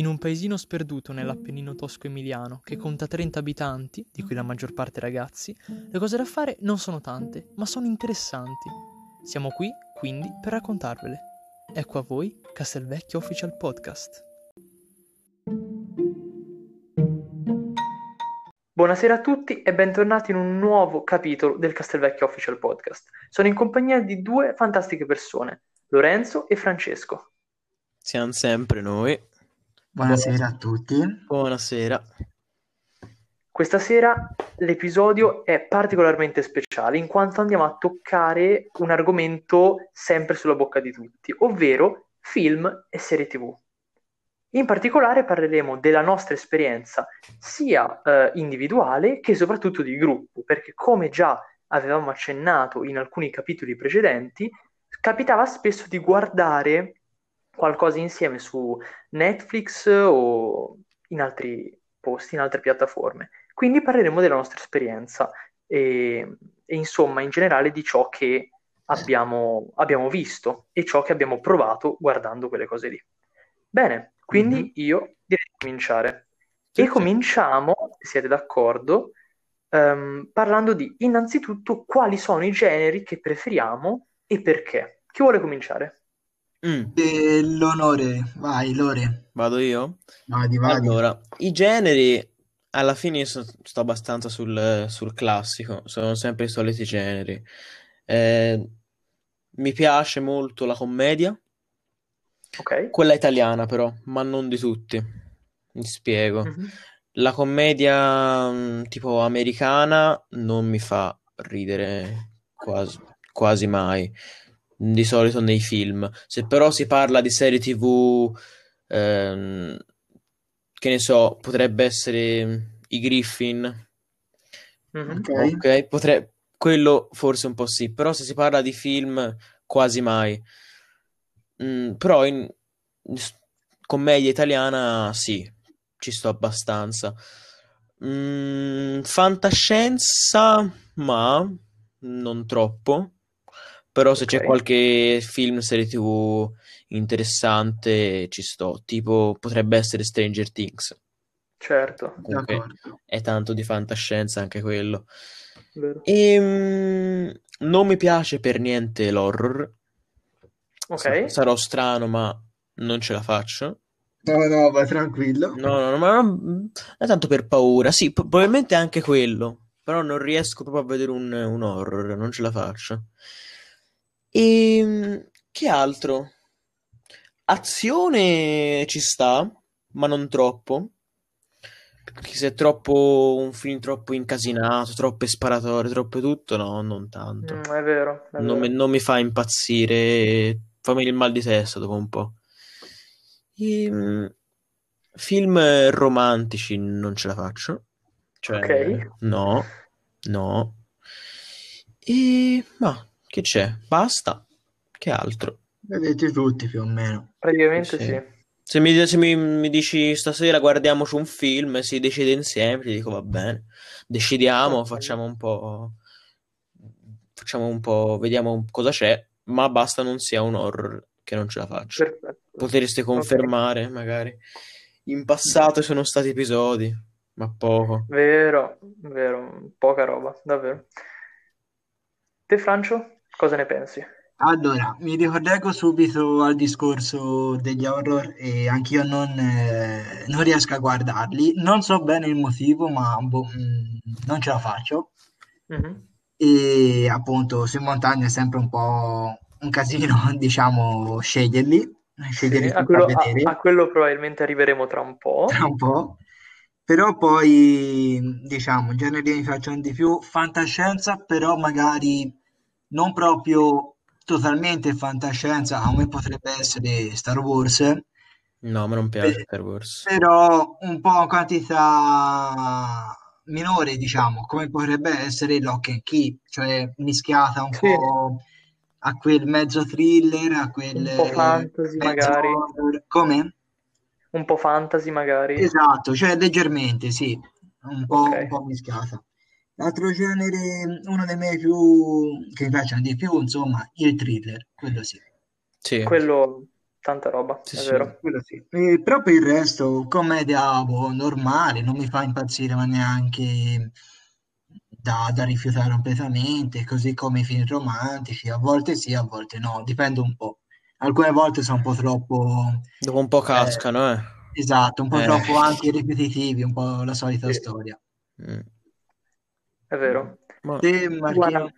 In un paesino sperduto nell'Appennino tosco-emiliano, che conta 30 abitanti, di cui la maggior parte ragazzi, le cose da fare non sono tante, ma sono interessanti. Siamo qui, quindi, per raccontarvele. Ecco a voi Castelvecchio Official Podcast. Buonasera a tutti e bentornati in un nuovo capitolo del Castelvecchio Official Podcast. Sono in compagnia di due fantastiche persone, Lorenzo e Francesco. Siamo sempre noi. Buonasera a tutti. Buonasera. Questa sera l'episodio è particolarmente speciale in quanto andiamo a toccare un argomento sempre sulla bocca di tutti, ovvero film e serie TV. In particolare parleremo della nostra esperienza sia eh, individuale che soprattutto di gruppo, perché come già avevamo accennato in alcuni capitoli precedenti, capitava spesso di guardare qualcosa insieme su Netflix o in altri posti, in altre piattaforme. Quindi parleremo della nostra esperienza e, e insomma in generale di ciò che abbiamo, abbiamo, visto e ciò che abbiamo provato guardando quelle cose lì. Bene, quindi mm-hmm. io direi di cominciare. Sì, e sì. cominciamo, se siete d'accordo, um, parlando di innanzitutto quali sono i generi che preferiamo e perché. Chi vuole cominciare? Mm. Eh, l'onore, vai, Lore. Vado io? Vadi, vadi. Allora, i generi, alla fine io sto, sto abbastanza sul, sul, classico, sono sempre i soliti generi. Eh, mi piace molto la commedia, okay. quella italiana però, ma non di tutti. Mi spiego. Mm-hmm. La commedia mm, tipo americana non mi fa ridere quasi, quasi mai di solito nei film. Se però si parla di serie TV, ehm, che ne so, potrebbe essere i Griffin. Mm-hmm. Ok, okay potre... quello forse un po' sì, però se si parla di film, quasi mai. Mm, però in commedia italiana, sì, ci sto abbastanza. Mm, fantascienza, ma non troppo. Però se okay. c'è qualche film, serie tv interessante, ci sto. Tipo, potrebbe essere Stranger Things. Certo. Comunque, è tanto di fantascienza anche quello. Vero. E um, non mi piace per niente l'horror. Ok. Sarò strano, ma non ce la faccio. No, no, vai tranquillo. No, no, no, ma non è tanto per paura. Sì, probabilmente anche quello. Però non riesco proprio a vedere un, un horror, non ce la faccio. E ehm, che altro? Azione ci sta, ma non troppo. Perché se è troppo un film troppo incasinato, troppe sparatorie, troppo tutto, no, non tanto. Mm, è vero. È non, vero. Mi, non, Mi, fa impazzire, fa venire il mal di testa dopo un po'. E, ehm, film romantici non ce la faccio. Cioè, ok. No, no. E ma che c'è? Basta? Che altro? Vedete tutti più o meno. Praticamente sì. sì. Se, mi, se mi, mi, dici stasera guardiamoci un film, si decide insieme, ti dico va bene. Decidiamo, facciamo un po'. Facciamo un po', vediamo cosa c'è, ma basta non sia un horror che non ce la faccio. Perfetto. Potreste confermare, okay. magari. In passato sono stati episodi, ma poco. Vero, vero, poca roba, davvero. Te, Francio? Cosa ne pensi? Allora, mi ricollego subito al discorso degli horror e anch'io non, eh, non riesco a guardarli. Non so bene il motivo, ma boh, mm, non ce la faccio. Mm-hmm. E appunto, sui montagna è sempre un po' un casino, diciamo, sceglierli. sceglierli sì, a, quello, a, a, quello, probabilmente arriveremo tra un po'. Tra un po'. Però poi, diciamo, generi mi piacciono di più. Fantascienza, però magari non proprio totalmente fantascienza, a me potrebbe essere Star Wars. No, a me non piace Star Wars. Però un po' a quantità minore, diciamo, come potrebbe essere Lock and Key, cioè mischiata un sì. po' a quel mezzo thriller, a quel un po' fantasy magari. Horror. Come? Un po' fantasy magari. Esatto, cioè leggermente, sì, un po', okay. un po mischiata. L'altro genere, uno dei miei più che mi piacciono di più, insomma, il thriller, quello sì. Sì. Quello tanta roba, Sì, è sì. vero. Quello sì. Eh, però per il resto, commedia boh, normale, non mi fa impazzire, ma neanche da, da rifiutare completamente, così come i film romantici, a volte sì, a volte no, dipende un po'. Alcune volte sono un po' troppo, Dopo un po' eh, cascano, eh. esatto, un po' Eh. troppo anche ripetitivi, un po' la solita Sì. storia. Mm. È vero. Ma- Te, Guarda,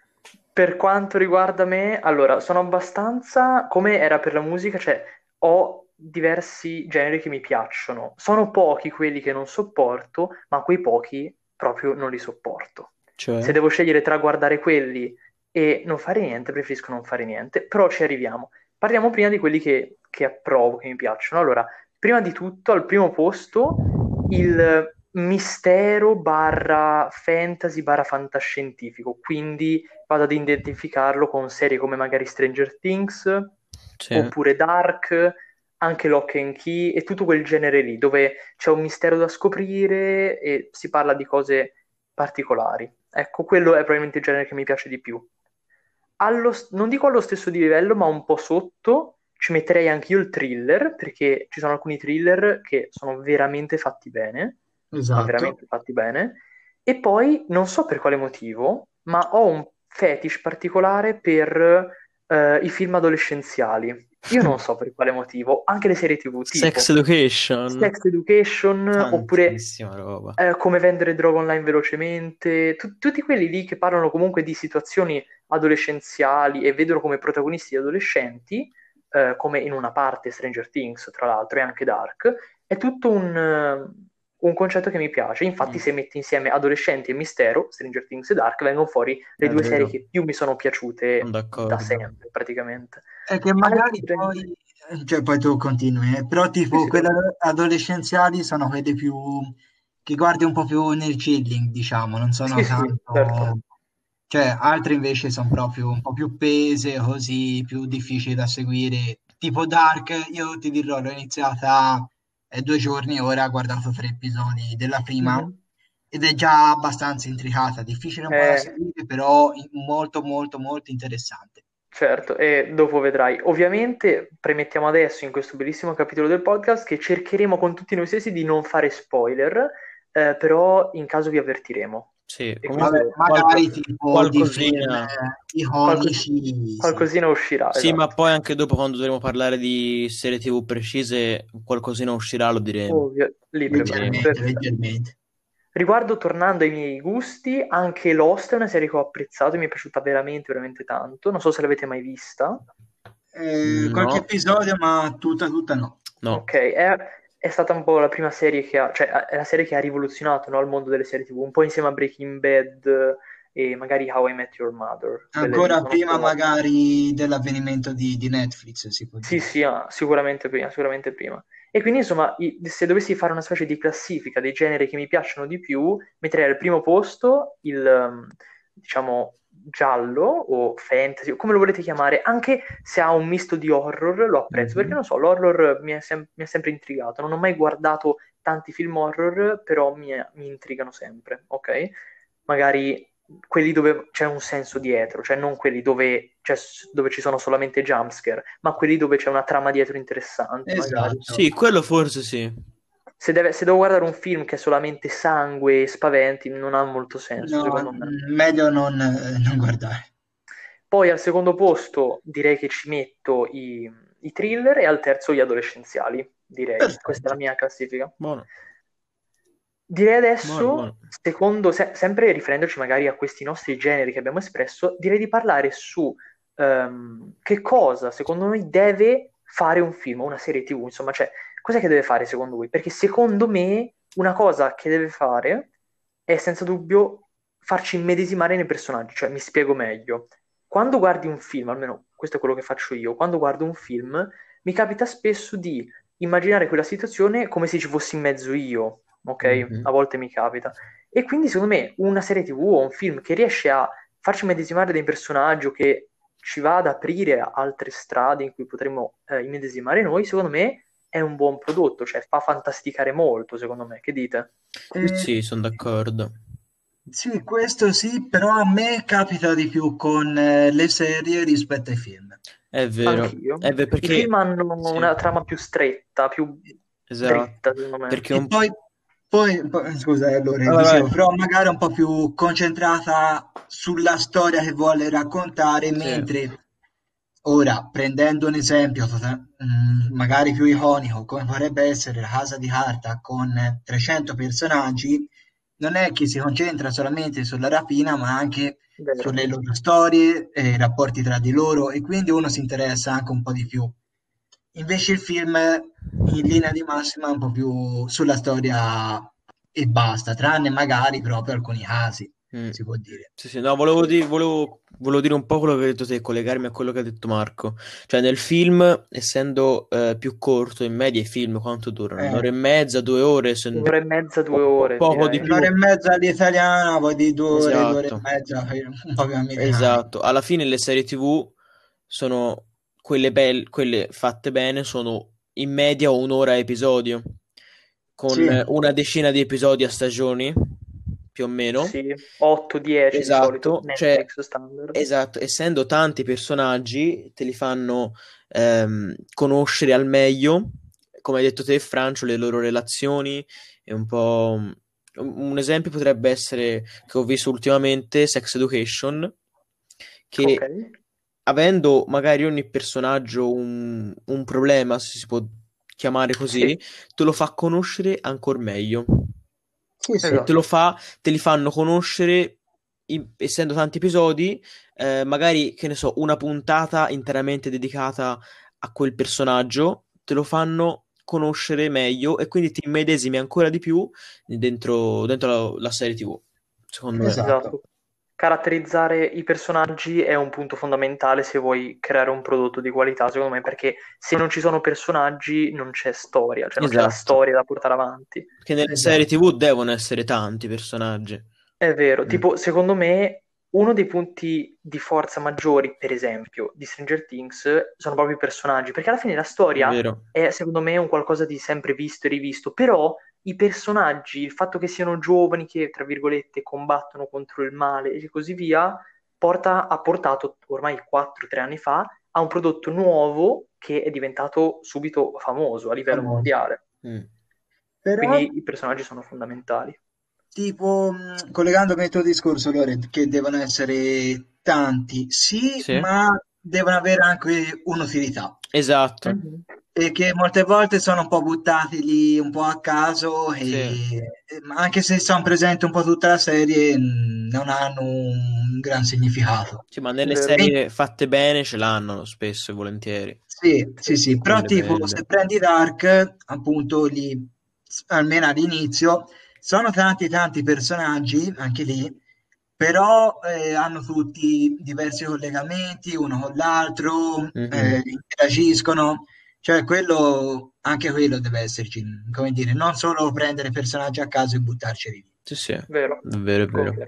per quanto riguarda me, allora, sono abbastanza come era per la musica, cioè ho diversi generi che mi piacciono. Sono pochi quelli che non sopporto, ma quei pochi proprio non li sopporto. Cioè? Se devo scegliere tra guardare quelli e non fare niente, preferisco non fare niente, però ci arriviamo. Parliamo prima di quelli che, che approvo, che mi piacciono. Allora, prima di tutto, al primo posto, il mistero barra fantasy barra fantascientifico, quindi vado ad identificarlo con serie come magari Stranger Things, Sì. oppure Dark, anche Lock and Key e tutto quel genere lì, dove c'è un mistero da scoprire e si parla di cose particolari. Ecco, quello è probabilmente il genere che mi piace di più. Allo, non dico allo stesso livello, ma un po' sotto, ci metterei anche io il thriller, perché ci sono alcuni thriller che sono veramente fatti bene, Esatto. veramente fatti bene. E poi, non so per quale motivo, ma ho un fetish particolare per eh, i film adolescenziali. Io non so per quale motivo, anche le serie TV, tipo Sex Education. Sex Education, oppure eh, come vendere droga online velocemente, tu- tutti quelli lì che parlano comunque di situazioni adolescenziali e vedono come protagonisti gli adolescenti, eh, come in una parte Stranger Things, tra l'altro, e anche Dark, è tutto un, un concetto che mi piace. Infatti, Mm. se metti insieme adolescenti e mistero, Stranger Things e Dark, vengono fuori le È due vero. serie che più mi sono piaciute da sempre, praticamente. È che magari Altri poi, cioè poi tu continui, eh, però tipo Sì, sì. quelle adolescenziali sono quelle più che guardi un po' più nel chilling, diciamo, non sono Sì, sì, tanto, certo. cioè altre invece sono proprio un po' più pese, così più difficili da seguire. Tipo Dark, io ti dirò, l'ho iniziata eh, due giorni ora, ho guardato tre episodi della prima Mhm. ed è già abbastanza intricata, difficile un po' da Eh, seguire, però molto molto molto interessante. Certo, e dopo vedrai. Ovviamente premettiamo adesso in questo bellissimo capitolo del podcast che cercheremo con tutti noi stessi di non fare spoiler, eh, però in caso vi avvertiremo. Sì, comunque magari qualco- tipo di film qualcosina. eh. Qualcosina uscirà, Sì, ma esatto. poi anche dopo quando dovremo parlare di serie TV precise, qualcosina uscirà, lo diremo. Ovvio, leggermente, leggermente. Riguardo, tornando ai miei gusti, anche Lost è una serie che ho apprezzato e mi è piaciuta veramente, veramente tanto. Non so se l'avete mai vista. Eh, No. qualche episodio, ma tutta, tutta no. No, Ok, è, è stata un po' la prima serie che ha, cioè è la serie che ha rivoluzionato, no, il mondo delle serie TV, un po' insieme a Breaking Bad e magari How I Met Your Mother. Ancora prima magari dell'avvenimento di, di Netflix, si può Sì, dire. sì, ah, sicuramente prima, sicuramente prima. E quindi, insomma, se dovessi fare una specie di classifica dei generi che mi piacciono di più, metterei al primo posto il, ehm, diciamo, giallo o fantasy, o come lo volete chiamare, anche se ha un misto di horror, lo apprezzo, Mhm. perché non so, l'horror mi è, sem- mi è sempre intrigato. Non ho mai guardato tanti film horror, però mi, mi intrigano sempre, ok? Magari quelli dove c'è un senso dietro, cioè non quelli dove, c'è- dove ci sono solamente jumpscare, ma quelli dove c'è una trama dietro interessante, magari. Esatto. sì, quello forse sì. Se, deve- se devo guardare un film che è solamente sangue e spaventi, non ha molto senso, No, secondo me. mm, meglio non, eh, non guardare. Poi al secondo posto direi che ci metto i, i thriller e al terzo gli adolescenziali, direi. Perfetto. Questa è la mia classifica. Buono. Direi adesso, Buono, buono. secondo, se- sempre riferendoci magari a questi nostri generi che abbiamo espresso, direi di parlare su ehm, che cosa secondo noi deve fare un film, una serie TV, insomma, cioè, cos'è che deve fare secondo voi? Perché secondo me una cosa che deve fare è senza dubbio farci immedesimare nei personaggi, cioè mi spiego meglio. Quando guardi un film, almeno questo è quello che faccio io, quando guardo un film mi capita spesso di immaginare quella situazione come se ci fossi in mezzo io, ok? Mhm. A volte mi capita. E quindi secondo me una serie TV o un film che riesce a farci immedesimare dei personaggi o che ci va ad aprire altre strade in cui potremmo eh, immedesimare noi, secondo me è un buon prodotto, cioè fa fantasticare molto, secondo me. Che dite? Eh, Sì, sono d'accordo. sì, questo sì, però a me capita di più con eh, le serie rispetto ai film. È vero, è vero I perché film hanno sì, una trama più stretta, più esatto, dritta, secondo me. perché un poi, poi, poi- scusa, eh, allora, Vai, vai, dicevo, però magari un po' più concentrata sulla storia che vuole raccontare, Sì. mentre ora, prendendo un esempio mm, magari più iconico, come potrebbe essere La Casa di Carta con 300 personaggi, non è che si concentra solamente sulla rapina, ma anche Vero. sulle loro storie, e i rapporti tra di loro, e quindi uno si interessa anche un po' di più. Invece il film, in linea di massima, è un po' più sulla storia e basta, tranne magari proprio alcuni casi, Mm. si può dire. Sì, sì, no, volevo, di- volevo- volevo dire un po' quello che hai detto te, collegarmi a quello che ha detto Marco. Cioè, nel film, essendo eh, più corto, in media i film quanto durano? Eh. Un'ora e mezza, due ore, se- Un'ora e mezza, due po- ore. poco di più. Un'ora e mezza all'italiana, poi di due ore, due ore e Esatto. mezza, un po' più americana. Esatto, alla fine le serie TV sono quelle belle, quelle fatte bene, sono in media un'ora a episodio, con Sì. una decina di episodi a stagioni, più o meno. Sì, 8-10 di Esatto, solito, cioè. Esatto, essendo tanti personaggi, te li fanno ehm, conoscere al meglio, come hai detto te, Francio, le loro relazioni, è un po'... Un esempio potrebbe essere, che ho visto ultimamente, Sex Education, che Ok. avendo magari ogni personaggio un, un problema, se si può chiamare così, te lo fa conoscere ancora meglio. Sì, sì. Esatto. Te lo fa, te li fanno conoscere, in- essendo tanti episodi, eh, magari, che ne so, una puntata interamente dedicata a quel personaggio, te lo fanno conoscere meglio e quindi ti immedesimi ancora di più dentro, dentro la, la serie TV, secondo me. Esatto. Caratterizzare i personaggi è un punto fondamentale se vuoi creare un prodotto di qualità, secondo me, perché se non ci sono personaggi non c'è storia, cioè non c'è la Esatto. storia da portare avanti. Perché nelle Esatto. serie TV devono essere tanti personaggi. È vero, Mm. tipo, secondo me uno dei punti di forza maggiori, per esempio, di Stranger Things sono proprio i personaggi, perché alla fine la È storia vero. è secondo me un qualcosa di sempre visto e rivisto, però i personaggi, il fatto che siano giovani, che tra virgolette combattono contro il male e così via, porta, ha portato ormai 4-3 anni fa a un prodotto nuovo che è diventato subito famoso a livello Famoso. mondiale. Mm. Però, Quindi i personaggi sono fondamentali. tipo, mh, collegandomi al tuo discorso, Lore, che devono essere tanti, sì, Sì. ma devono avere anche un'utilità. Esatto. Mhm. E che molte volte sono un po' buttati lì un po' a caso, e, Sì. e- anche se sono presenti un po' tutta la serie, non hanno un gran significato. Sì, ma nelle serie fatte bene ce l'hanno spesso e volentieri. Sì, sì, sì, però Quelle tipo belle. se prendi Dark, appunto lì, almeno all'inizio, sono tanti tanti personaggi, anche lì, però eh, hanno tutti diversi collegamenti uno con l'altro, Mhm. eh, interagiscono, cioè quello, anche quello deve esserci, come dire, non solo prendere personaggi a caso e buttarceli lì. Sì, sì, è Vero. vero, è vero.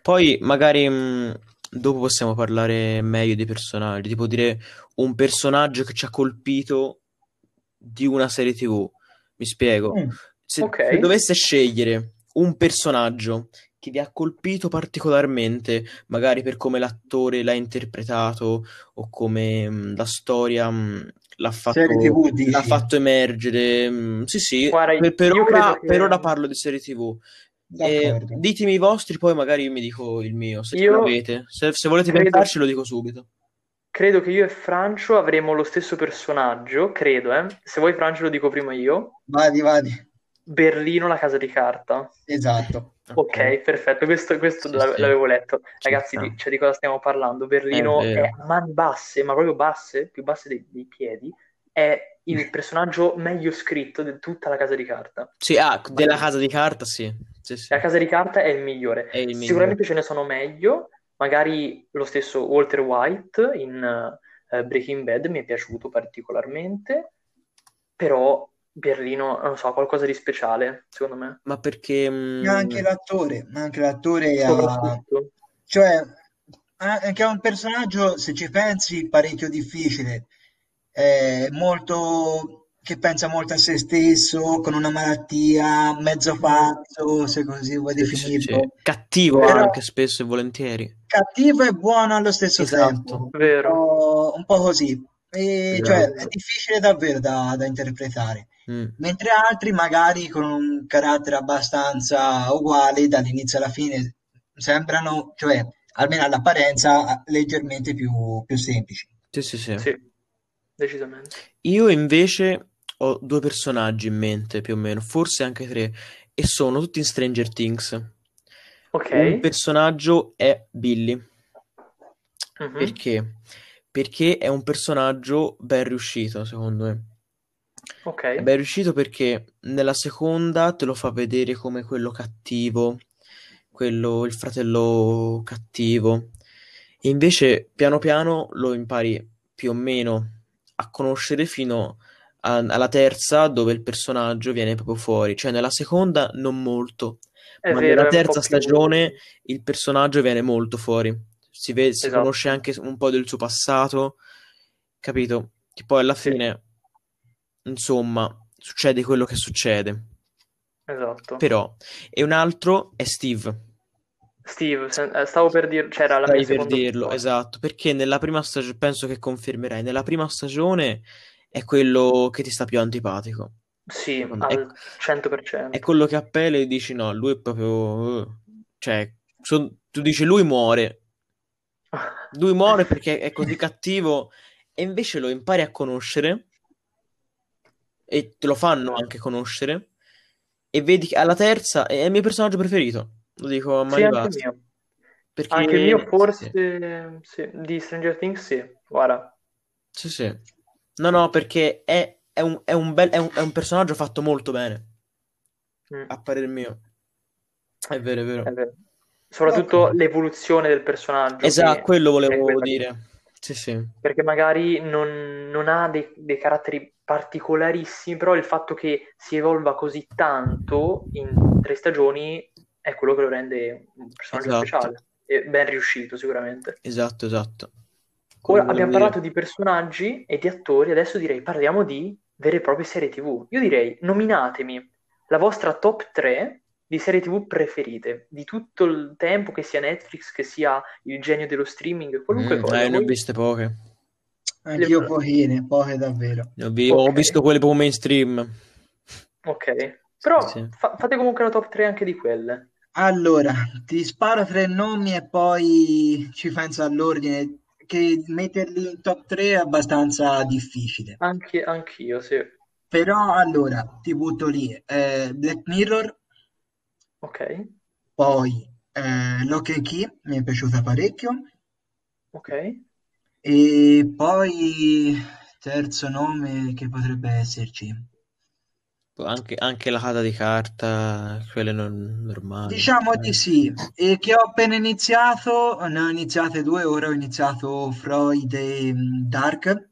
Poi magari mh, dopo possiamo parlare meglio dei personaggi, tipo dire un personaggio che ci ha colpito di una serie TV. Mi spiego. Mm. Se, Ok. se dovesse scegliere un personaggio che vi ha colpito particolarmente, magari per come l'attore l'ha interpretato o come mh, la storia mh, l'ha fatto, Serie TV, l'ha fatto emergere. mh, sì, sì, Guarda, per, per ora, che- per ora parlo di serie TV. E D'accordo. ditemi i vostri, poi magari io mi dico il mio. Se Io l'avete, se, se volete credo- pensarci, lo dico subito. Credo che io e Francio avremo lo stesso personaggio, credo, eh. Se vuoi Francio lo dico prima io. Vadi, vadi. Berlino, la casa di carta. Esatto. Ok, perfetto, questo, questo Sì, l'av- sì. l'avevo letto. Ci Ragazzi, di, cioè, di cosa stiamo parlando? Berlino È è, a mani basse, ma proprio basse, più basse dei, dei piedi, è il personaggio meglio scritto di tutta la casa di carta. Sì, ah, della casa di carta, sì. Sì, sì. La casa di carta è il migliore. È il migliore. Sicuramente ce ne sono meglio, magari lo stesso Walter White in eh, Breaking Bad mi è piaciuto particolarmente, però Berlino, non so, qualcosa di speciale, secondo me. Ma perché... mh, Ma anche l'attore, ma anche l'attore ha, cioè, anche a un personaggio, se ci pensi, parecchio difficile, è molto che pensa molto a se stesso, con una malattia, mezzo pazzo, se così vuoi Sì, sì, sì. definirlo. Cattivo Però anche spesso e volentieri. cattivo e buono allo stesso Esatto. tempo, un Vero. po', un po' così. E, cioè, è difficile davvero da, da interpretare. Mm. Mentre altri, magari con un carattere abbastanza uguale dall'inizio alla fine, sembrano, cioè, almeno all'apparenza, leggermente più, più semplici. Sì, sì, sì. Sì, decisamente. Io invece ho due personaggi in mente, più o meno, forse anche tre, e sono tutti in Stranger Things. Ok. Un personaggio è Billy. Mhm. Perché? Perché è un personaggio ben riuscito, secondo me. È Ok. ben riuscito perché nella seconda te lo fa vedere come quello cattivo, quello, il fratello cattivo. E invece piano piano lo impari più o meno a conoscere fino a- alla terza, dove il personaggio viene proprio fuori. Cioè, nella seconda non molto, È ma vero, nella è terza più... stagione il personaggio viene molto fuori. Si vede, si Esatto. conosce anche un po' del suo passato, capito? Che poi alla fine, insomma, succede quello che succede. esatto. Però, e un altro è Steve. Steve, eh, stavo per dire, c'era la Stai mia per dirlo, opzione. esatto, perché nella prima stagione, penso che confermerai, nella prima stagione è quello che ti sta più antipatico. Sì, Secondo me. È, al 100%. è quello che appella e dici no, lui è proprio... eh, Cioè, son- tu dici lui muore, lui muore perché è così cattivo e invece lo impari a conoscere e te lo fanno anche conoscere e vedi che alla terza è il mio personaggio preferito, lo dico a Sì, mani anche mio. Anche perché mio sì, forse, sì, di Stranger Things, sì, guarda. sì, sì. No, no, perché è, è un, è un bel, è un, è un personaggio fatto molto bene, Mm, a parer mio. È vero, è è vero. vero. Soprattutto Ok. l'evoluzione del personaggio Esatto, che, quello volevo dire. Sì, sì. Perché magari non, non ha dei, dei caratteri particolarissimi, però il fatto che si evolva così tanto in tre stagioni è quello che lo rende un personaggio Esatto, speciale e ben riuscito sicuramente. esatto, esatto. Quello Ora abbiamo volevo parlato dire. di personaggi e di attori, adesso direi parliamo di vere e proprie serie TV. Io direi nominatemi la vostra top 3 di serie TV preferite di tutto il tempo, che sia Netflix, che sia il genio dello streaming, qualunque Mm, cosa. eh, ne ho viste poche. Anch'io le... pochine, poche davvero. Ho, vi- ho Ok, visto quelle proprio mainstream. ok. Sì, Però sì. fa- fate comunque una top 3 anche di quelle. Allora, ti sparo tre nomi e poi ci penso all'ordine, che metterli in top 3 è abbastanza difficile. Anche, anch'io, sì. Però allora, ti butto lì, eh, Black Mirror, Ok, poi eh, Lock and Key, mi è piaciuta parecchio, ok. E poi terzo nome che potrebbe esserci. Anche, anche la casa di carta, quelle non, normali. Diciamo di eh. sì, e che ho appena iniziato, ne ho iniziate due ore, ho iniziato Freud e mm, Dark,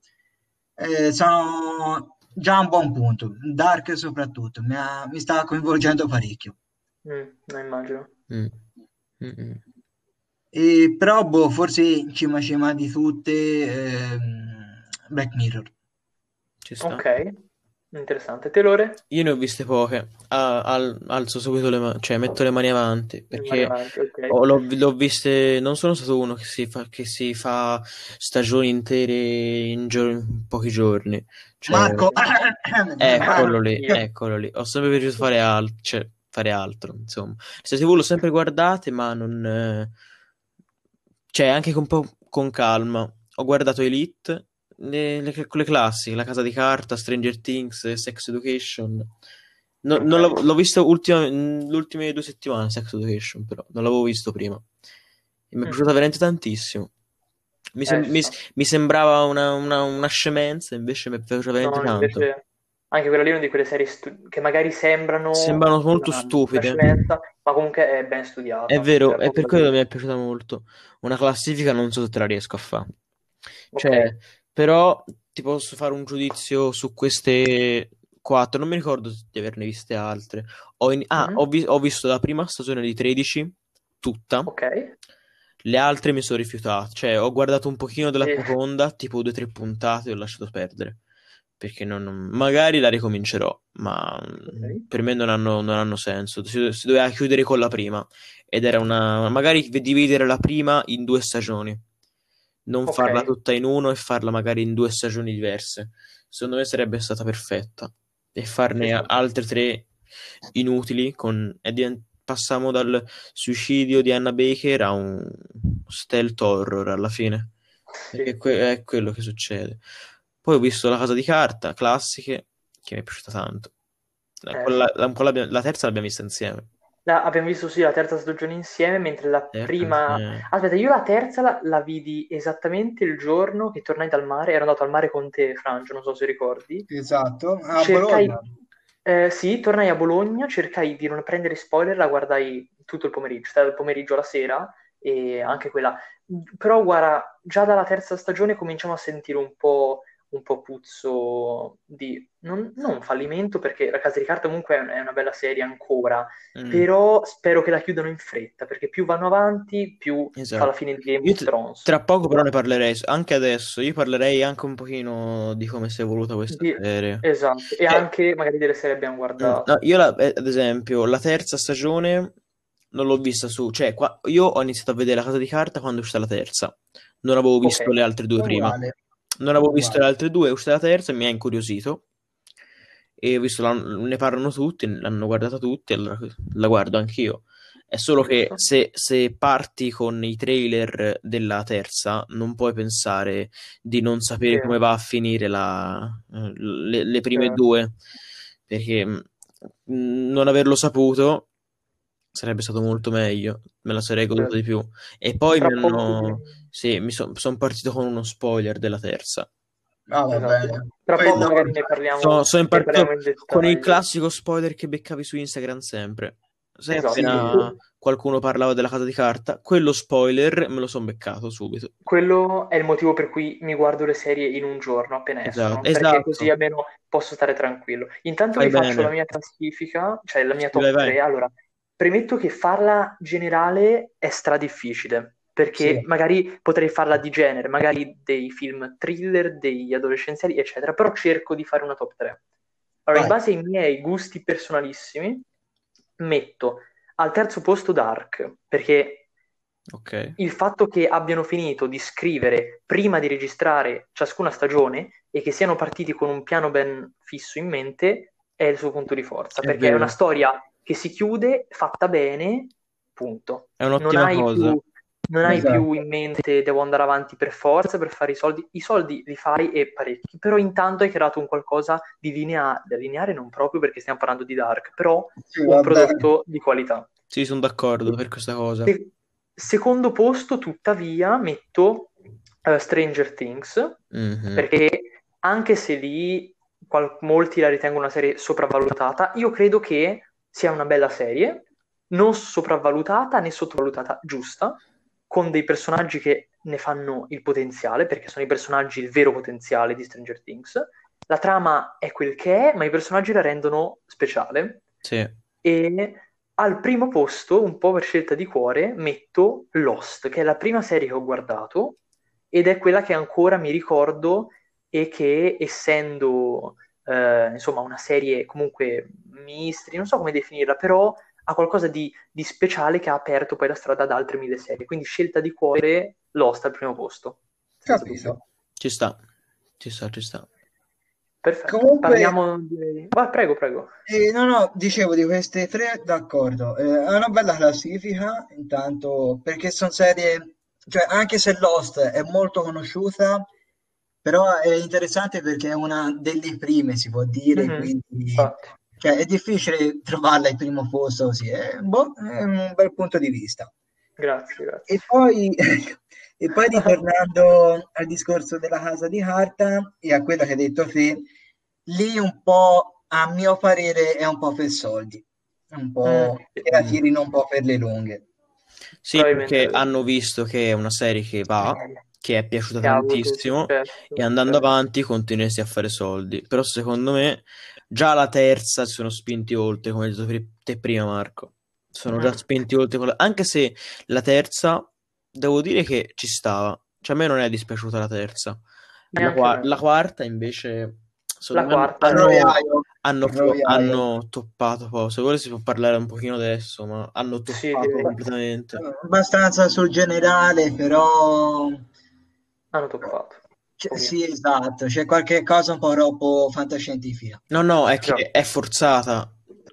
Eh, sono già a un buon punto, Dark soprattutto, mi, ha- mi sta coinvolgendo parecchio. Mm, no, immagino. Mm. Mm, mm. E, però, boh, forse cima cima di tutte, ehm, Black Mirror. Ci sta. Ok, interessante. Te Lore? Io ne ho viste poche. Ah, al- alzo subito le mani, cioè metto le mani avanti Mani perché avanti, ok. ho- l'ho l'ho viste. Non sono stato uno che si fa, che si fa stagioni intere in, gio- in pochi giorni. Cioè, Marco, eccolo lì, eccolo lì. Ho sempre preferito fare, al- cioè, fare altro. Insomma, le TV l'ho sempre guardate, ma non. eh, Cioè, anche con, po' con calma. Ho guardato Elite, le, le, quelle classiche, La Casa di Carta, Stranger Things, Sex Education. No- non Ok. l'ho, l'ho visto ultima, le ultime due settimane, Sex Education, però non l'avevo visto prima. E mi è Mm. piaciuta veramente tantissimo. Mi, sem- Eh, mi- mi sembrava una, una, una scemenza, invece mi è piaciuta veramente No, tanto. invece anche quella lì è una di quelle serie stu- che magari sembrano Sembrano molto una, una stupide. scemenza, ma comunque è ben È studiata. vero, Cioè, e per proprio quello lì. mi è piaciuta molto. Una classifica non so se te la riesco a fare. Ok, Cioè, però ti posso fare un giudizio su queste quattro. Non mi ricordo di averne viste altre. Ho in- Ah, Mhm. ho, vi- ho visto la prima stagione di 13, tutta. ok. Le altre mi sono rifiutato. Cioè, ho guardato un pochino della Sì. seconda, tipo due o tre puntate, e ho lasciato perdere. Perché non, magari la ricomincerò, ma mm, Ok. per me non hanno, non hanno senso. Si, si doveva chiudere con la prima ed era una... magari dividere la prima in due stagioni, non Ok. farla tutta in uno e farla magari in due stagioni diverse. Secondo me sarebbe stata perfetta e farne sì. altre tre inutili con... divent- passiamo dal suicidio di Anna Baker a un stealth horror alla fine. Sì. Perché que- è quello che succede. Poi ho visto La Casa di Carta, classiche, che mi è piaciuta tanto. La, Eh, quella- la- quella la terza l'abbiamo vista insieme. La- abbiamo visto sì la terza stagione insieme, mentre la Terza prima... insieme. Aspetta, io la terza la, la vidi esattamente il giorno che tornai dal mare, ero andato al mare con te, Frangio, non so se ricordi. Esatto, a Cercai, Bologna. eh, sì, tornai a Bologna, cercai di non prendere spoiler, la guardai tutto il pomeriggio, dal pomeriggio alla sera e anche quella. Però guarda, già dalla terza stagione cominciamo a sentire un po', un po' puzzo di, non, non fallimento, perché La Casa di Carta comunque è un- è una bella serie ancora, Mm, però spero che la chiudano in fretta, perché più vanno avanti, più esatto. fa la fine di Game Io of Thrones. tra poco però ne parlerei, anche adesso, io parlerei anche un pochino di come si è evoluta questa Di- serie. Esatto, e Eh, anche magari delle serie abbiamo mm, guardato. no, io la- eh, ad esempio, la terza stagione non l'ho vista su, cioè qua- io ho iniziato a vedere La Casa di Carta quando è uscita la terza, non avevo visto Ok. le altre due prima. Uguale. Non avevo visto Uguale. le altre due, è uscita la terza e mi ha incuriosito. E ho visto, la- ne parlano tutti, l'hanno guardata tutti, allora la guardo anch'io. È solo che se, se parti con i trailer della terza, non puoi pensare di non sapere Sì. come va a finire la- eh, le, le prime Certo. due, perché mh, non averlo saputo sarebbe stato molto meglio, me la sarei goduta Certo. di più. E poi Tra mi hanno... Sì, mi sono partito con uno spoiler della terza. Ah, Esatto. Tra poco magari ne parliamo, Sono, sono partito in con il classico spoiler che beccavi su Instagram sempre. Sai, Esatto. appena qualcuno parlava della casa di carta, quello spoiler me lo sono beccato subito. Quello è il motivo per cui mi guardo le serie in un giorno appena Esatto, escono, perché esatto. così almeno posso stare tranquillo. Intanto Fai vi faccio la mia classifica, cioè la mia top vai, vai. 3. Allora, premetto che farla generale è stradifficile, perché Sì. magari potrei farla di genere, magari dei film thriller, degli adolescenziali, eccetera, però cerco di fare una top 3. Allora, in Vai. base ai miei gusti personalissimi, metto al terzo posto Dark, perché Ok. il fatto che abbiano finito di scrivere prima di registrare ciascuna stagione e che siano partiti con un piano ben fisso in mente è il suo punto di forza, È perché è vero. una storia che si chiude, fatta bene, punto. È Non un'ottima hai cosa. più, non hai Esatto. più in mente devo andare avanti per forza per fare i soldi. I soldi li fai e parecchi, però intanto hai creato un qualcosa di linea- lineare, non proprio perché stiamo parlando di Dark, però Sì, un prodotto di qualità. Sì, sono d'accordo per questa cosa. Se- secondo posto, tuttavia, metto eh, Stranger Things, Mhm. perché anche se lì qual- molti la ritengono una serie sopravvalutata, io credo che sia una bella serie, non sopravvalutata né sottovalutata, giusta, con dei personaggi che ne fanno il potenziale, perché sono i personaggi il vero potenziale di Stranger Things. La trama è quel che è, ma i personaggi la rendono speciale. Sì. E al primo posto, un po' per scelta di cuore, metto Lost, che è la prima serie che ho guardato ed è quella che ancora mi ricordo e che essendo eh, insomma una serie comunque misteri, non so come definirla, però ha qualcosa di, di speciale che ha aperto poi la strada ad altre mille serie. Quindi scelta di cuore, Lost al primo posto. Capito. Ci sta. Ci sta, ci sta. Perfetto. Comunque- Parliamo di... Vai, prego, prego. Eh, no, no, dicevo di queste tre, d'accordo. Eh, è una bella classifica, intanto, perché sono serie, cioè anche se Lost è molto conosciuta, però è interessante perché è una delle prime, si può dire, Mhm, quindi Infatti. cioè, è difficile trovarla al primo posto così, è, boh, è un bel punto di vista. Grazie, grazie. E poi, e poi ritornando al discorso della casa di carta e a quello che hai detto te, lì un po', a mio parere, è un po' per soldi, un po' Mm. che la tirino un po' per le lunghe. Sì, perché hanno visto che è una serie che va, che è piaciuta tantissimo e andando certo. avanti continuersi a fare soldi. Però secondo me già la terza si sono spinti oltre, come hai detto te prima Marco. Sono già Mm. spinti oltre, quella- anche se la terza, devo dire che ci stava. Cioè a me non è dispiaciuta la terza. La, qua- la quarta invece secondo La me quarta hanno, Roviaio. hanno, Roviaio. hanno toppato poi. Se vuole si può parlare un pochino adesso, ma hanno Sì, toppato direi. completamente. abbastanza sul generale, però Hanno toppato. c- Ovvio. sì, esatto, c'è qualche cosa un po' troppo fantascientifica. No, no, è che Già. è forzata.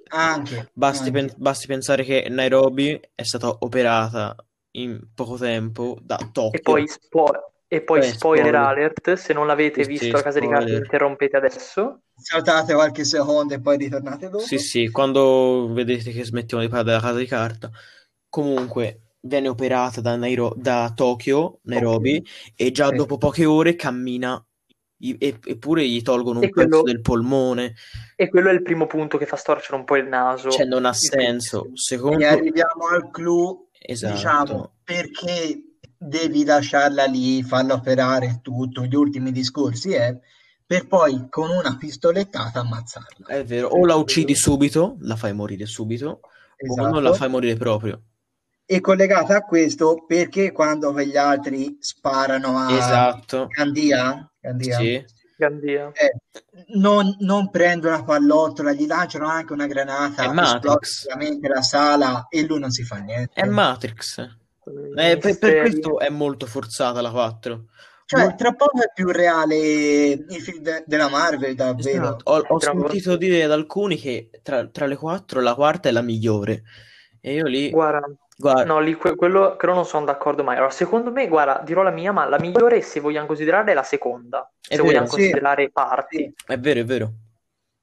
Anche, Basti, anche. pen- basti pensare che Nairobi è stata operata in poco tempo da Tokyo. E poi, spo- e poi Eh, spoiler spoiler. alert, se non l'avete Sì, visto sì, la casa di carta spoiler. interrompete adesso. Saltate qualche secondo e poi ritornate dopo. Sì, sì, quando vedete che smettiamo di parlare della casa di carta. Comunque viene operata da, Nairo- da Tokyo, Nairobi, e già Sì. dopo poche ore cammina. E- eppure gli tolgono un quello- pezzo del polmone. E quello è il primo punto che fa storcere un po' il naso. Cioè, non ha senso. Secondo... E arriviamo al clou, Esatto. diciamo, perché devi lasciarla lì, farla operare tutto, gli ultimi discorsi, è per poi con una pistolettata ammazzarla. È vero, o la uccidi subito, la fai morire subito, o non la Esatto. fai morire proprio. E collegata a questo, perché quando quegli altri sparano a Esatto. Gandia, Gandia, Sì. Gandia. eh, non, non prendono una pallottola, gli lanciano anche una granata, È esplode Matrix. la sala e lui non si fa niente. È Matrix. Eh, per, per questo è molto forzata la 4. Cioè, tra poco è più reale il film de- della Marvel, davvero. Esatto. Ho, ho sentito dire ad alcuni che tra, tra le quattro la quarta è la migliore. E io lì, Guarda, guarda, no, lì que- quello, quello non sono d'accordo mai. Allora, secondo me, guarda, dirò la mia, ma la migliore, se vogliamo considerare, è la seconda. È Se vogliamo vero. Sì. considerare parti. Sì. è vero, è vero.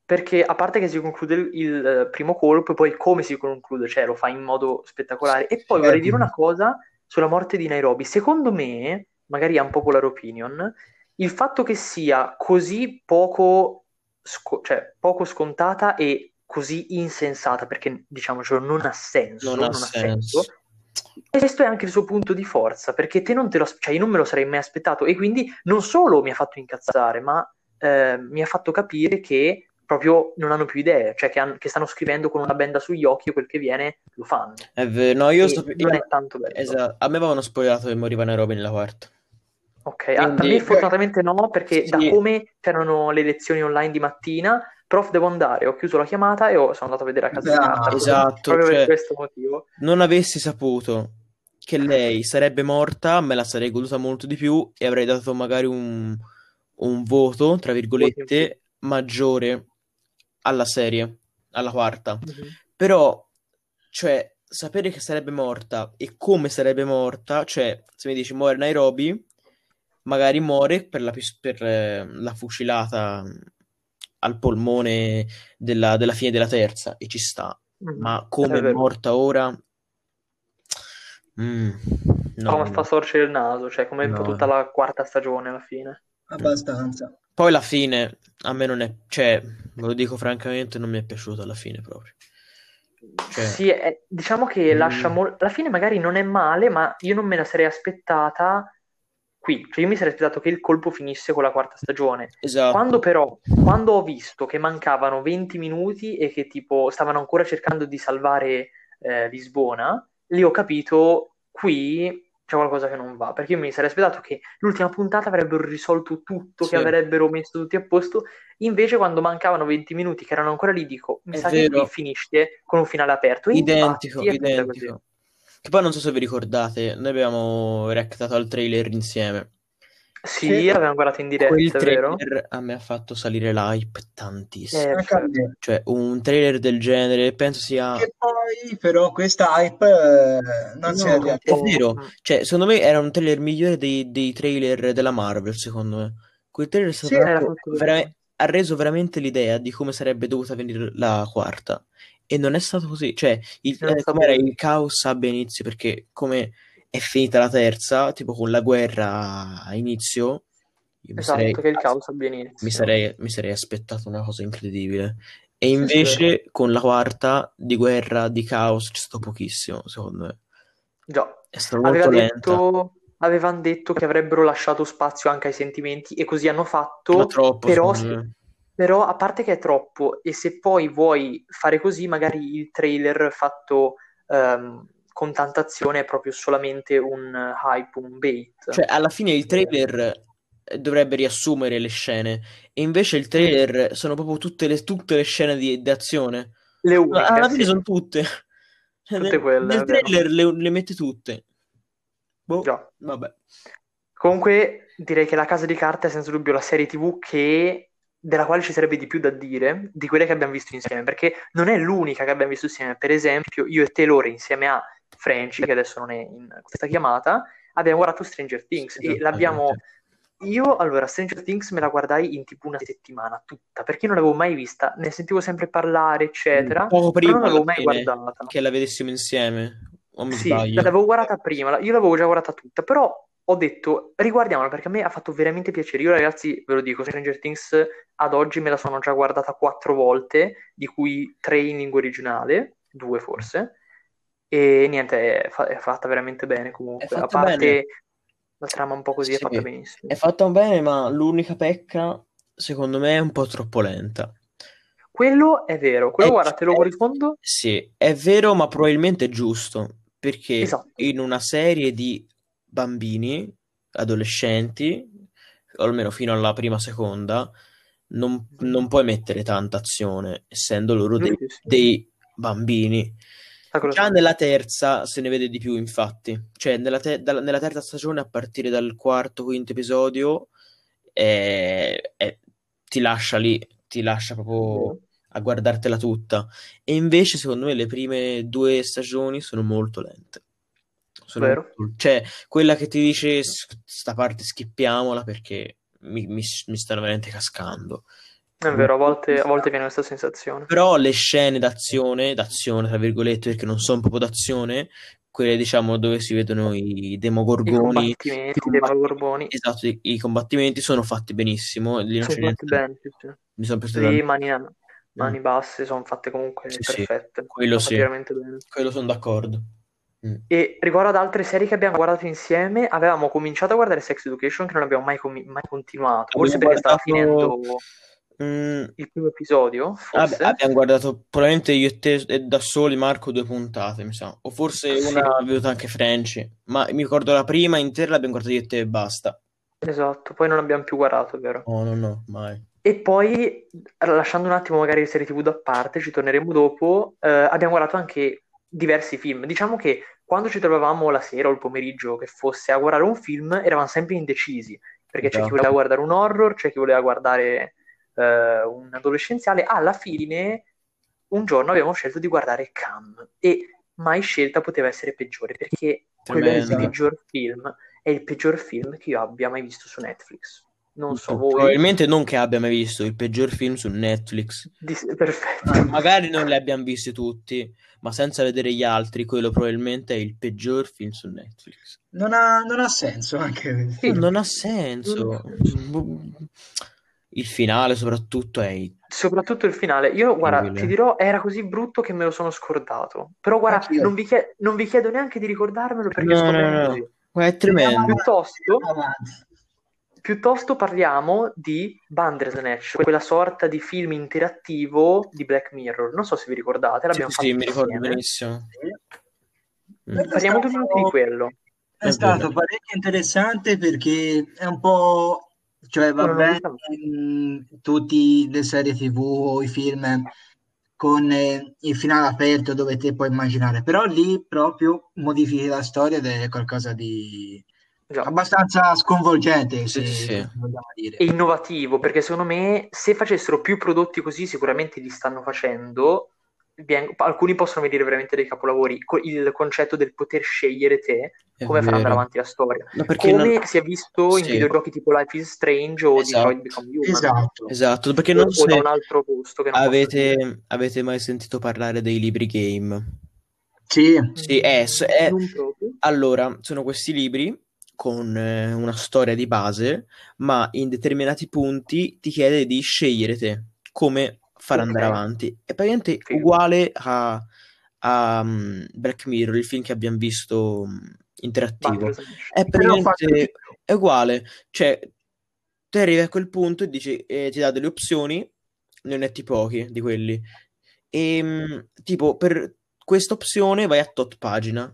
Perché a parte che si conclude il, il, eh, primo colpo, e poi come si conclude, cioè lo fa in modo spettacolare. E poi Eh, vorrei dire una cosa sulla morte di Nairobi. Secondo me, magari è un popular opinion, il fatto che sia così poco, sco- cioè, poco scontata e così insensata, perché diciamocelo, non ha senso, Non ha non ha senso. senso. E questo è anche il suo punto di forza, perché te non te lo, cioè io non me lo sarei mai aspettato e quindi non solo mi ha fatto incazzare, ma eh, mi ha fatto capire che proprio non hanno più idee, cioè che, han- che stanno scrivendo con una benda sugli occhi e quel che viene lo fanno. È vero. No, io sape- non è tanto bello. esatto. A me avevano spoilerato che moriva Nairobi nella quarta. Ok, a, a Quindi- me fortunatamente no, perché Sì. da come c'erano le lezioni online di mattina, prof devo andare, ho chiuso la chiamata e ho- sono andato a vedere la casa di Esatto. carta, proprio- Esatto, proprio per cioè- questo motivo. Non avessi saputo che lei sarebbe morta, me la sarei goduta molto di più e avrei dato magari un, un voto, tra virgolette, maggiore alla serie, alla quarta. Mhm. Però, cioè, sapere che sarebbe morta e come sarebbe morta, cioè, se mi dici muore Nairobi, magari muore per la, per, eh, la fucilata al polmone della, della fine della terza, e ci sta. Mhm. Ma come È morta ora? Mm, no, Come no. fa storcere il naso, cioè come No. tutta la quarta stagione alla fine. Abbastanza. Poi la fine, a me non è, cioè, ve lo dico francamente, non mi è piaciuta alla fine proprio. Cioè- Sì, è- diciamo che Mm. lascia molto... La fine magari non è male, ma io non me la sarei aspettata qui. Cioè io mi sarei aspettato che il colpo finisse con la quarta stagione. Esatto. Quando però, quando ho visto che mancavano 20 minuti e che tipo stavano ancora cercando di salvare eh, Lisbona, lì ho capito, qui c'è qualcosa che non va, perché io mi sarei aspettato che l'ultima puntata avrebbero risolto tutto, Sì. che avrebbero messo tutti a posto, invece quando mancavano 20 minuti che erano ancora lì, dico, mi È sa che vero. qui finisce con un finale aperto. Identico, identico. Che poi non so se vi ricordate, noi abbiamo reactato al trailer insieme. Sì, Sì. avevamo guardato in diretta, Quel è vero? trailer a me ha fatto salire l'hype tantissimo. Eh. Cioè, un trailer del genere, penso sia... Che poi però questa hype eh, non si è No, realizzata. è vero. Cioè, secondo me era un trailer migliore dei, dei trailer della Marvel, secondo me. Quel trailer è stato Sì, fatto vera- ha reso veramente l'idea di come sarebbe dovuta venire la quarta. E non è stato così. Cioè, il, eh, com'era il caos abbia inizio, perché come è finita la terza, tipo con la guerra a inizio, Esatto, sarei, che il caos abbia inizio. mi sarei, mi sarei aspettato una cosa incredibile. E invece con la quarta di guerra, di caos, c'è stato pochissimo, secondo me. Già, È stato aveva molto detto, avevano detto che avrebbero lasciato spazio anche ai sentimenti e così hanno fatto, Ma troppo, però, me. Però a parte che è troppo e se poi vuoi fare così, magari il trailer fatto ehm, con tanta azione è proprio solamente un hype, un bait. Cioè, alla fine il trailer eh, dovrebbe riassumere le scene e invece il trailer sono proprio tutte le, tutte le scene di, di azione. Le uniche, Alla fine sì. sono tutte. Tutte nel, quelle, nel trailer le, le mette tutte. Boh, Già. vabbè. Comunque direi che La Casa di Carta è senza dubbio la serie TV che della quale ci sarebbe di più da dire di quelle che abbiamo visto insieme, perché non è l'unica che abbiamo visto insieme. Per esempio, io e te, Lore, insieme a Frenchy, che adesso non è in questa chiamata, abbiamo guardato Stranger Things e l'abbiamo... Io, allora, Stranger Things me la guardai in tipo una settimana tutta, perché non l'avevo mai vista, ne sentivo sempre parlare, eccetera, Poco però prima non l'avevo mai guardata. che la vedessimo insieme. O mi Sì, sbaglio? l'avevo guardata prima, io l'avevo già guardata tutta, però ho detto riguardiamola perché a me ha fatto veramente piacere. Io ragazzi, ve lo dico, Stranger Things ad oggi me la sono già guardata quattro volte, di cui tre in lingua originale, due forse, e niente, è, fa- è fatta veramente bene comunque. È A parte bene. la trama un po' così, è Sì, fatta benissimo. È fatta bene, ma l'unica pecca, secondo me, è un po' troppo lenta. Quello è vero, quello È- guarda, te lo è- rispondo? Sì, è vero, ma probabilmente è giusto, perché Esatto. in una serie di bambini, adolescenti, o almeno fino alla prima seconda, non, non puoi mettere tanta azione, essendo loro dei, dei bambini. Ah, Già nella terza se ne vede di più, infatti. Cioè, nella, te- dalla- nella terza stagione, a partire dal quarto, quinto episodio, eh, eh, ti lascia lì, ti lascia proprio a guardartela tutta. E invece, secondo me, le prime due stagioni sono molto lente. Vero. Cioè, quella che ti dice "S- sta parte skippiamola perché mi, mi- mi stanno veramente cascando. È vero, a volte, a volte viene questa sensazione. Però le scene d'azione, d'azione tra virgolette, perché non sono proprio d'azione, quelle diciamo dove si vedono i I demogorgoni, combattimenti, i dei combatti- Demogorgoni. esatto, i, i combattimenti sono fatti benissimo, lì non Sono c'è fatti niente, bene, sì, sì. mi sono piaciuto tanto. mani, mani basse sono fatte comunque Sì, sì, perfette. quello sì. veramente bene. Quello sono d'accordo. Mm. E riguardo ad altre serie che abbiamo guardato insieme, avevamo cominciato a guardare Sex Education che non abbiamo mai, comi- mai continuato. Forse Abbiamo perché stava guardato- finendo Mm, il primo episodio, vabbè, forse. abbiamo guardato probabilmente io e te e da soli, Marco, due puntate, mi sa. O forse Sì. una ha veduta anche Frenchy. Ma mi ricordo la prima intera l'abbiamo guardata io e te e basta. Esatto, poi non abbiamo più guardato, vero. Oh, no, no, mai. E poi, lasciando un attimo magari le serie TV da parte, ci torneremo dopo, eh, abbiamo guardato anche diversi film. Diciamo che quando ci trovavamo la sera o il pomeriggio che fosse a guardare un film, eravamo sempre indecisi, perché c'è chi Esatto. voleva guardare un horror, c'è chi voleva guardare eh, un adolescenziale. Alla fine, un giorno abbiamo scelto di guardare Cam e mai scelta poteva essere peggiore, perché quello è il peggior film, è il peggior film che io abbia mai visto su Netflix. Non so voi. Probabilmente non che abbia mai visto il peggior film su Netflix. Di- Perfetto. Ah, Magari non li abbiamo visti tutti, ma senza vedere gli altri, quello probabilmente è il peggior film su Netflix. Non ha, non ha senso anche il film. Non ha senso. Il finale, soprattutto, è Soprattutto il finale. Io, guarda, ti dirò, era così brutto che me lo sono scordato. Però, guarda, non vi, chie- non vi chiedo neanche di ricordarmelo perché No, sto no, no. così. Guarda, è tremendo. Piuttosto, Avanti. Piuttosto parliamo di Bandersnatch, quella sorta di film interattivo di Black Mirror. Non so se vi ricordate, Sì, l'abbiamo sì, fatto mi ricordo insieme. benissimo. Mm. Quello è Parliamo due minuti di quello. È È stato vero. parecchio interessante perché è un po', cioè va bene in tutte le serie TV o i film con eh, il finale aperto dove te puoi immaginare, però lì proprio modifichi la storia ed è qualcosa di Già. abbastanza sconvolgente, Sì, se sì. dire. è innovativo perché secondo me se facessero più prodotti così sicuramente li stanno facendo Bien- alcuni possono venire veramente dei capolavori il concetto del poter scegliere te È come far andare avanti la storia No, come non- si è visto in Sì. videogiochi tipo Life is Strange o Esatto. Detroit Become Human Esatto. Esatto, perché non o da se un altro posto avete, avete mai sentito parlare dei libri game. Sì, Sì, è, è- allora, sono questi libri con eh, una storia di base, ma in determinati punti ti chiede di scegliere te come far Ok. andare avanti. È praticamente Figo. uguale a, a, mm, Black Mirror, il film che abbiamo visto mm, interattivo. È praticamente è uguale, cioè te arrivi a quel punto e dici, eh, ti dà delle opzioni, ne metti pochi di quelli. E mm, tipo per questa opzione vai a tot pagina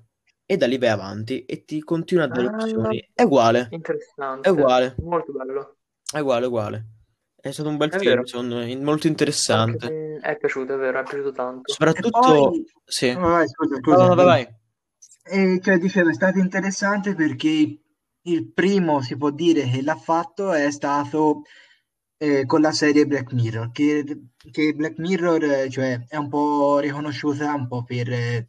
e da lì vai avanti e ti continua a dare Ah. opzioni. È uguale, Interessante. è uguale, Molto bello. è uguale, è uguale. È stato un bel È film, vero. secondo me, molto interessante. è piaciuto, è vero, è piaciuto tanto. Soprattutto, poi, sì. oh, vai, scusa, scusa, no, no, vai, vai. E cioè, dicevo, è stato interessante perché il primo, si può dire, che l'ha fatto è stato eh, con la serie Black Mirror, che, che Black Mirror, cioè, è un po' riconosciuta un po' per eh,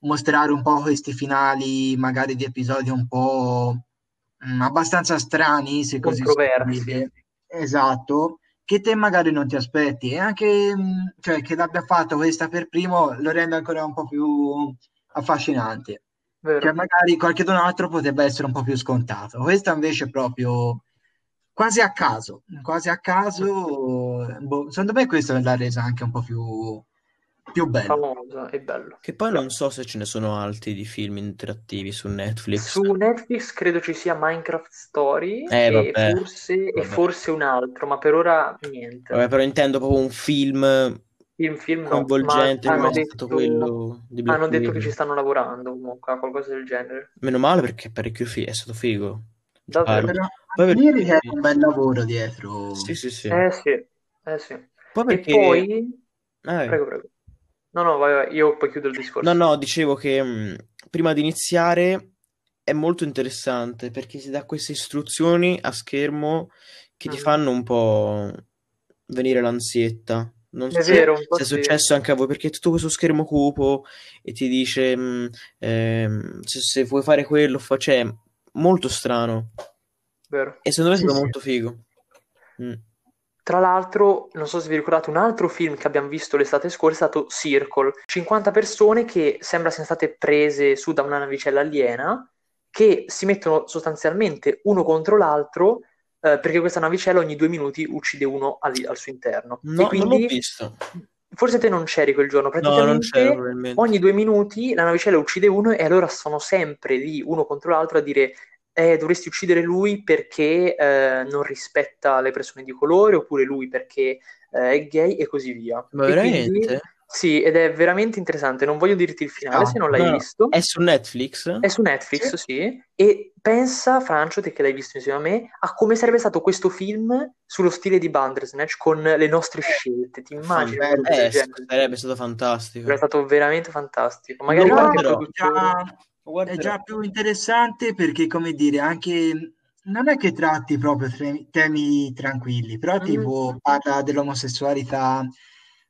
mostrare un po' questi finali, magari di episodi un po' mm, abbastanza strani, se così si. Esatto, che te magari non ti aspetti. E anche, mm, cioè, che l'abbia fatto questa per primo lo rende ancora un po' più affascinante. Vero. Cioè, magari qualche altro potrebbe essere un po' più scontato. Questa invece è proprio quasi a caso, quasi a caso. boh, secondo me questo l'ha resa anche un po' più, più bello. Famoso e bello. Che poi non so se ce ne sono altri di film interattivi su Netflix. Su Netflix credo ci sia Minecraft Story Eh, e vabbè, forse, e vabbè. forse un altro, ma per ora niente. Vabbè, però intendo proprio un film Film, film no, coinvolgente hanno è stato detto, quello di Black hanno detto che Mirror. ci stanno lavorando comunque a qualcosa del genere. Meno male perché è parecchio figo, è stato figo. Davvero? Però Poi perché- lì c'è un bel lavoro dietro. Sì, sì, sì. Eh sì, eh sì. Poi E perché... poi... Eh, Prego, prego. No, no, vai, vai, io poi chiudo il discorso. No, no, dicevo che mh, prima di iniziare è molto interessante perché si dà queste istruzioni a schermo che ti Mhm. fanno un po' venire l'ansietta. Non so È se, vero, se è successo anche a voi, perché tutto questo schermo cupo e ti dice mh, ehm, se, se vuoi fare quello, fa... cioè, molto strano. Vero. E secondo me è Sì, stato sì. molto figo. Mm. Tra l'altro, non so se vi ricordate, un altro film che abbiamo visto l'estate scorsa è stato Circle. 50 persone che sembra siano state prese su da una navicella aliena che si mettono sostanzialmente uno contro l'altro eh, perché questa navicella ogni due minuti uccide uno al, al suo interno. No, e non l'ho quindi visto. forse te non c'eri quel giorno, No, non praticamente c'ero probabilmente. ogni due minuti la navicella uccide uno e allora sono sempre lì uno contro l'altro a dire eh, dovresti uccidere lui perché eh, non rispetta le persone di colore oppure lui perché eh, è gay e così via. Ma E quindi veramente? sì, ed è veramente interessante. Non voglio dirti il finale se non l'hai No, no. visto. È su Netflix? È su Netflix, sì. E pensa, Francio, te che l'hai visto insieme a me, a come sarebbe stato questo film sullo stile di Bandersnatch con le nostre scelte. Ti immagini Eh, sarebbe stato fantastico. Sarebbe stato veramente fantastico. Magari Lo qualche guarderò. è già più interessante perché, come dire, anche non è che tratti proprio tre- temi tranquilli, però Mm. tipo parla dell'omosessualità,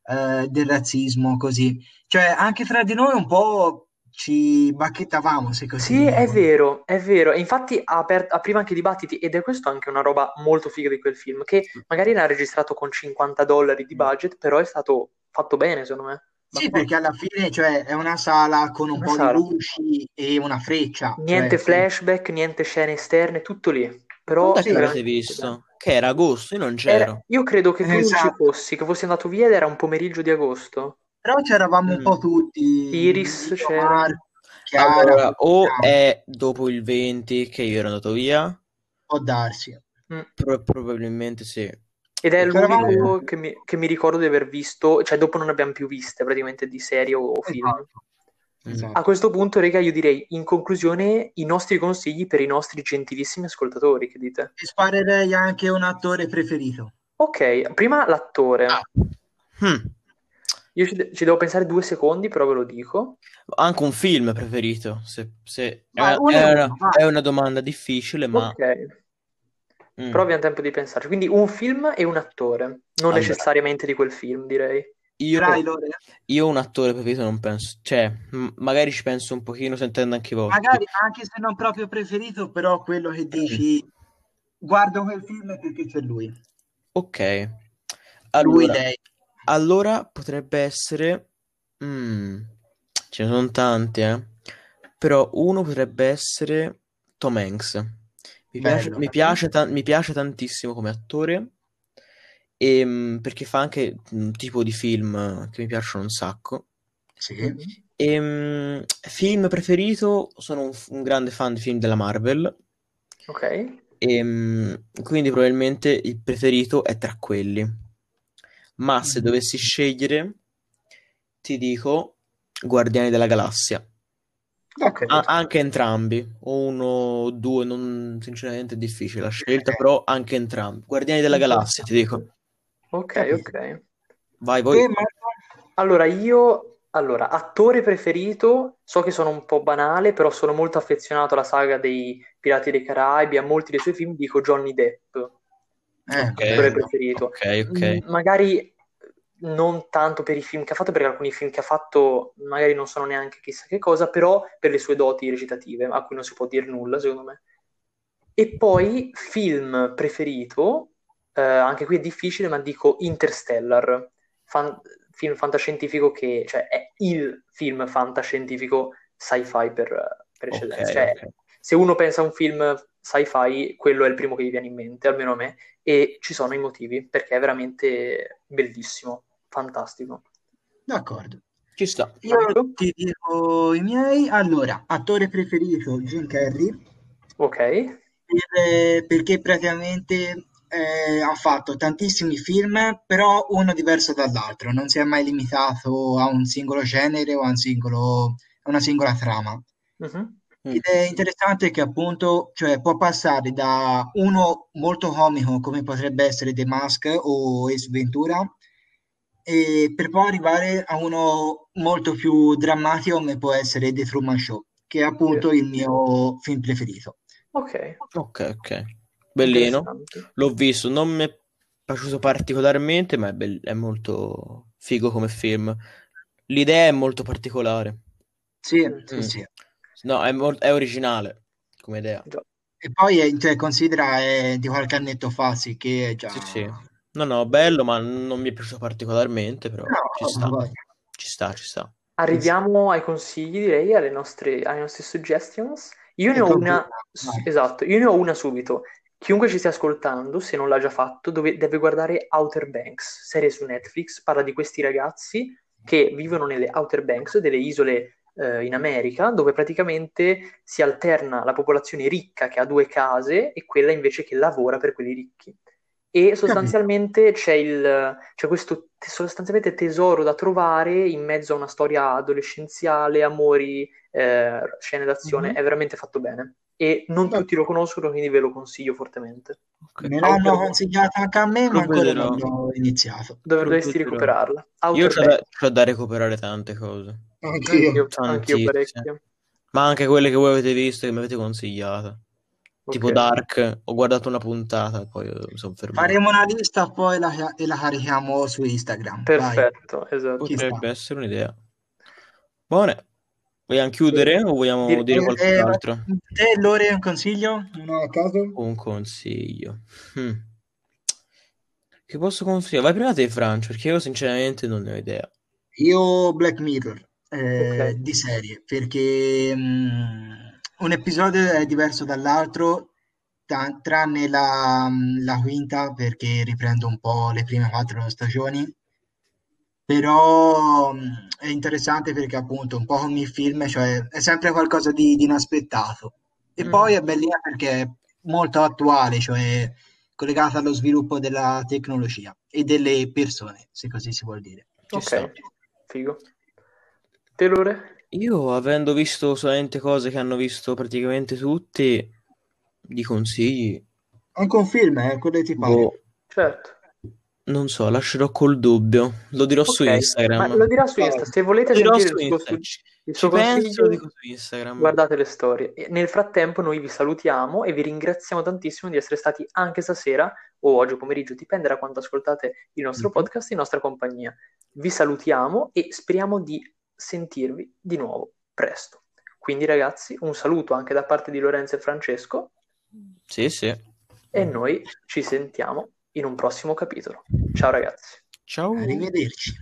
eh, del razzismo, così. Cioè, anche fra di noi un po' ci bacchettavamo, se così Sì, è vero, è vero. E infatti aper- apriva anche dibattiti ed è questo anche una roba molto figa di quel film, che magari l'ha registrato con 50 dollari di budget, però è stato fatto bene, secondo me. Sì, perché alla fine, cioè, è una sala con un Una po' sala. di luci e una freccia. Niente cioè, flashback, niente scene esterne, tutto lì. Però Quando è sì, l'avete visto? Che era agosto? Io non c'ero. Era- io credo che tu non ci Esatto. fossi, che fossi andato via ed era un pomeriggio di agosto. Però c'eravamo un Mm. po' tutti. Iris io, c'era. Marco, Chiara, Allora, o è dopo il 20 che io ero andato via, può darsi. Mm. pro- probabilmente sì. Ed è l'unico che mi, che mi ricordo di aver visto, cioè dopo non abbiamo più viste praticamente di serie o, o film. Esatto. Esatto. A questo punto, Rega, io direi in conclusione i nostri consigli per i nostri gentilissimi ascoltatori, che dite? E sparerei anche un attore preferito. Ok, prima l'attore. Ah. Hmm. Io ci, de- ci devo pensare due secondi, però ve lo dico. Anche un film preferito. Se, se- è, uno è una, è una domanda difficile, ma Ok, mm. però abbiamo tempo di pensarci. Quindi un film e un attore, non Allora. necessariamente di quel film, direi. io, Dai, io un attore preferito non penso. Cioè, m- magari ci penso un pochino sentendo anche voi. Magari anche se non proprio preferito, però quello che dici, guardo quel film perché c'è lui. Ok. Lui, Allora, lei. allora potrebbe essere... mm, ce ne sono tanti, eh. Però uno potrebbe essere Tom Hanks. Mi piace, mi piace, ta- mi piace tantissimo come attore, ehm, perché fa anche un tipo di film che mi piacciono un sacco. Sì. Ehm, film preferito, sono un, un grande fan di film della Marvel, Ok, e quindi probabilmente il preferito è tra quelli. Ma se Mm. dovessi scegliere, ti dico Guardiani della Galassia. Ok. A- anche entrambi, o uno o due, non, sinceramente è difficile la scelta, però anche entrambi. Guardiani della Galassia, ti dico. Ok, ok. Vai, voi. Marco? Allora, io, allora, attore preferito, so che sono un po' banale, però sono molto affezionato alla saga dei Pirati dei Caraibi, a molti dei suoi film dico Johnny Depp, Eh, Ok. attore preferito. Ok, ok. Mm, Magari non tanto per i film che ha fatto, perché alcuni film che ha fatto magari non sono neanche chissà che cosa, però per le sue doti recitative, a cui non si può dire nulla, secondo me. E poi film preferito, eh, anche qui è difficile, ma dico Interstellar, fan- film fantascientifico che, cioè, è il film fantascientifico sci-fi per, per eccellenza. Ok, Cioè, ok. se uno pensa a un film sci-fi, quello è il primo che gli viene in mente, almeno a me, e ci sono i motivi, perché è veramente bellissimo, fantastico. D'accordo. Ci sta. Io ti dico i miei. Allora, attore preferito Jim Carrey, Ok, per- perché praticamente eh, ha fatto tantissimi film, però uno diverso dall'altro, non si è mai limitato a un singolo genere o a un singolo- a una singola trama. Mm. Ed è interessante che appunto, cioè, può passare da uno molto comico come potrebbe essere The Mask o Ace Ventura, e per poi arrivare a uno molto più drammatico come può essere The Truman Show, che è appunto il mio film preferito. Ok, Ok, ok. Bellino. L'ho visto, non mi è piaciuto particolarmente, ma è, bell- è molto figo come film. L'idea è molto particolare. Sì, Mm. sì, Mm. sì. No, è, mol- è originale come idea. E poi, eh, cioè, considera è di qualche annetto fa, sì, che è già... Sì, sì. No, no, bello, ma non mi è piaciuto particolarmente, però No, ci sta. Ci sta, ci sta. Arriviamo ai consigli, direi, alle nostre, alle nostre suggestions. Io ne ho una, esatto, io ne ho una subito. Chiunque ci stia ascoltando, se non l'ha già fatto, dove- deve guardare Outer Banks, serie su Netflix, parla di questi ragazzi che vivono nelle Outer Banks, delle isole eh, in America, dove praticamente si alterna la popolazione ricca che ha due case e quella invece che lavora per quelli ricchi. E sostanzialmente c'è, il, c'è questo te- sostanzialmente tesoro da trovare in mezzo a una storia adolescenziale, amori, eh, scene d'azione, Mhm. è veramente fatto bene. E non tutti lo conoscono, quindi ve lo consiglio fortemente. Ok. Me l'hanno Outer- consigliato anche a me, ma ancora non l'ho iniziato. Dove dovresti recuperarla. Io Outer c'ho da, Banks. c'ho da recuperare tante cose. Anch'io. Anch'io, anch'io parecchio. Ma anche quelle che voi avete visto che mi avete consigliato. Tipo. Dark, ho guardato una puntata e poi mi sono fermato. Faremo una lista poi la, e la carichiamo su Instagram. Vai. Perfetto, esatto. Ci Potrebbe essere un'idea. Buone. Vogliamo chiudere o vogliamo Direi- dire Eh, qualcos'altro? te, Lore, un consiglio? Uno a caso? Un consiglio. Hmm. Che posso consigliare? Vai prima te, Francio, perché io sinceramente non ne ho idea. Io Black Mirror eh, Ok. di serie, perché mm, un episodio è diverso dall'altro, ta- tranne la, la quinta, perché riprende un po' le prime quattro stagioni. Però mm, è interessante perché appunto un po' come i film, cioè è sempre qualcosa di, di inaspettato. E Mm. poi è bellina perché è molto attuale, cioè collegata allo sviluppo della tecnologia e delle persone, se così si vuol dire. Ci Ok, sta. figo. Te, Lore? Io, avendo visto solamente cose che hanno visto praticamente tutti, di consigli, Anche un film, eh, quello che ti pare. boh, Certo. non so, lascerò col dubbio. Lo dirò su Ok, Instagram. ma lo dirà su Insta. Se volete Lo dirò sentire su il suo, Instagram. su- il ci suo consiglio, dico su Instagram. guardate le storie. E nel frattempo noi vi salutiamo e vi ringraziamo tantissimo di essere stati anche stasera o oggi pomeriggio, dipende da quanto ascoltate il nostro Mhm. podcast in nostra compagnia. Vi salutiamo e speriamo di sentirvi di nuovo presto. Quindi ragazzi, un saluto anche da parte di Lorenzo e Francesco Sì, sì. e noi ci sentiamo in un prossimo capitolo. Ciao ragazzi. Ciao. Arrivederci.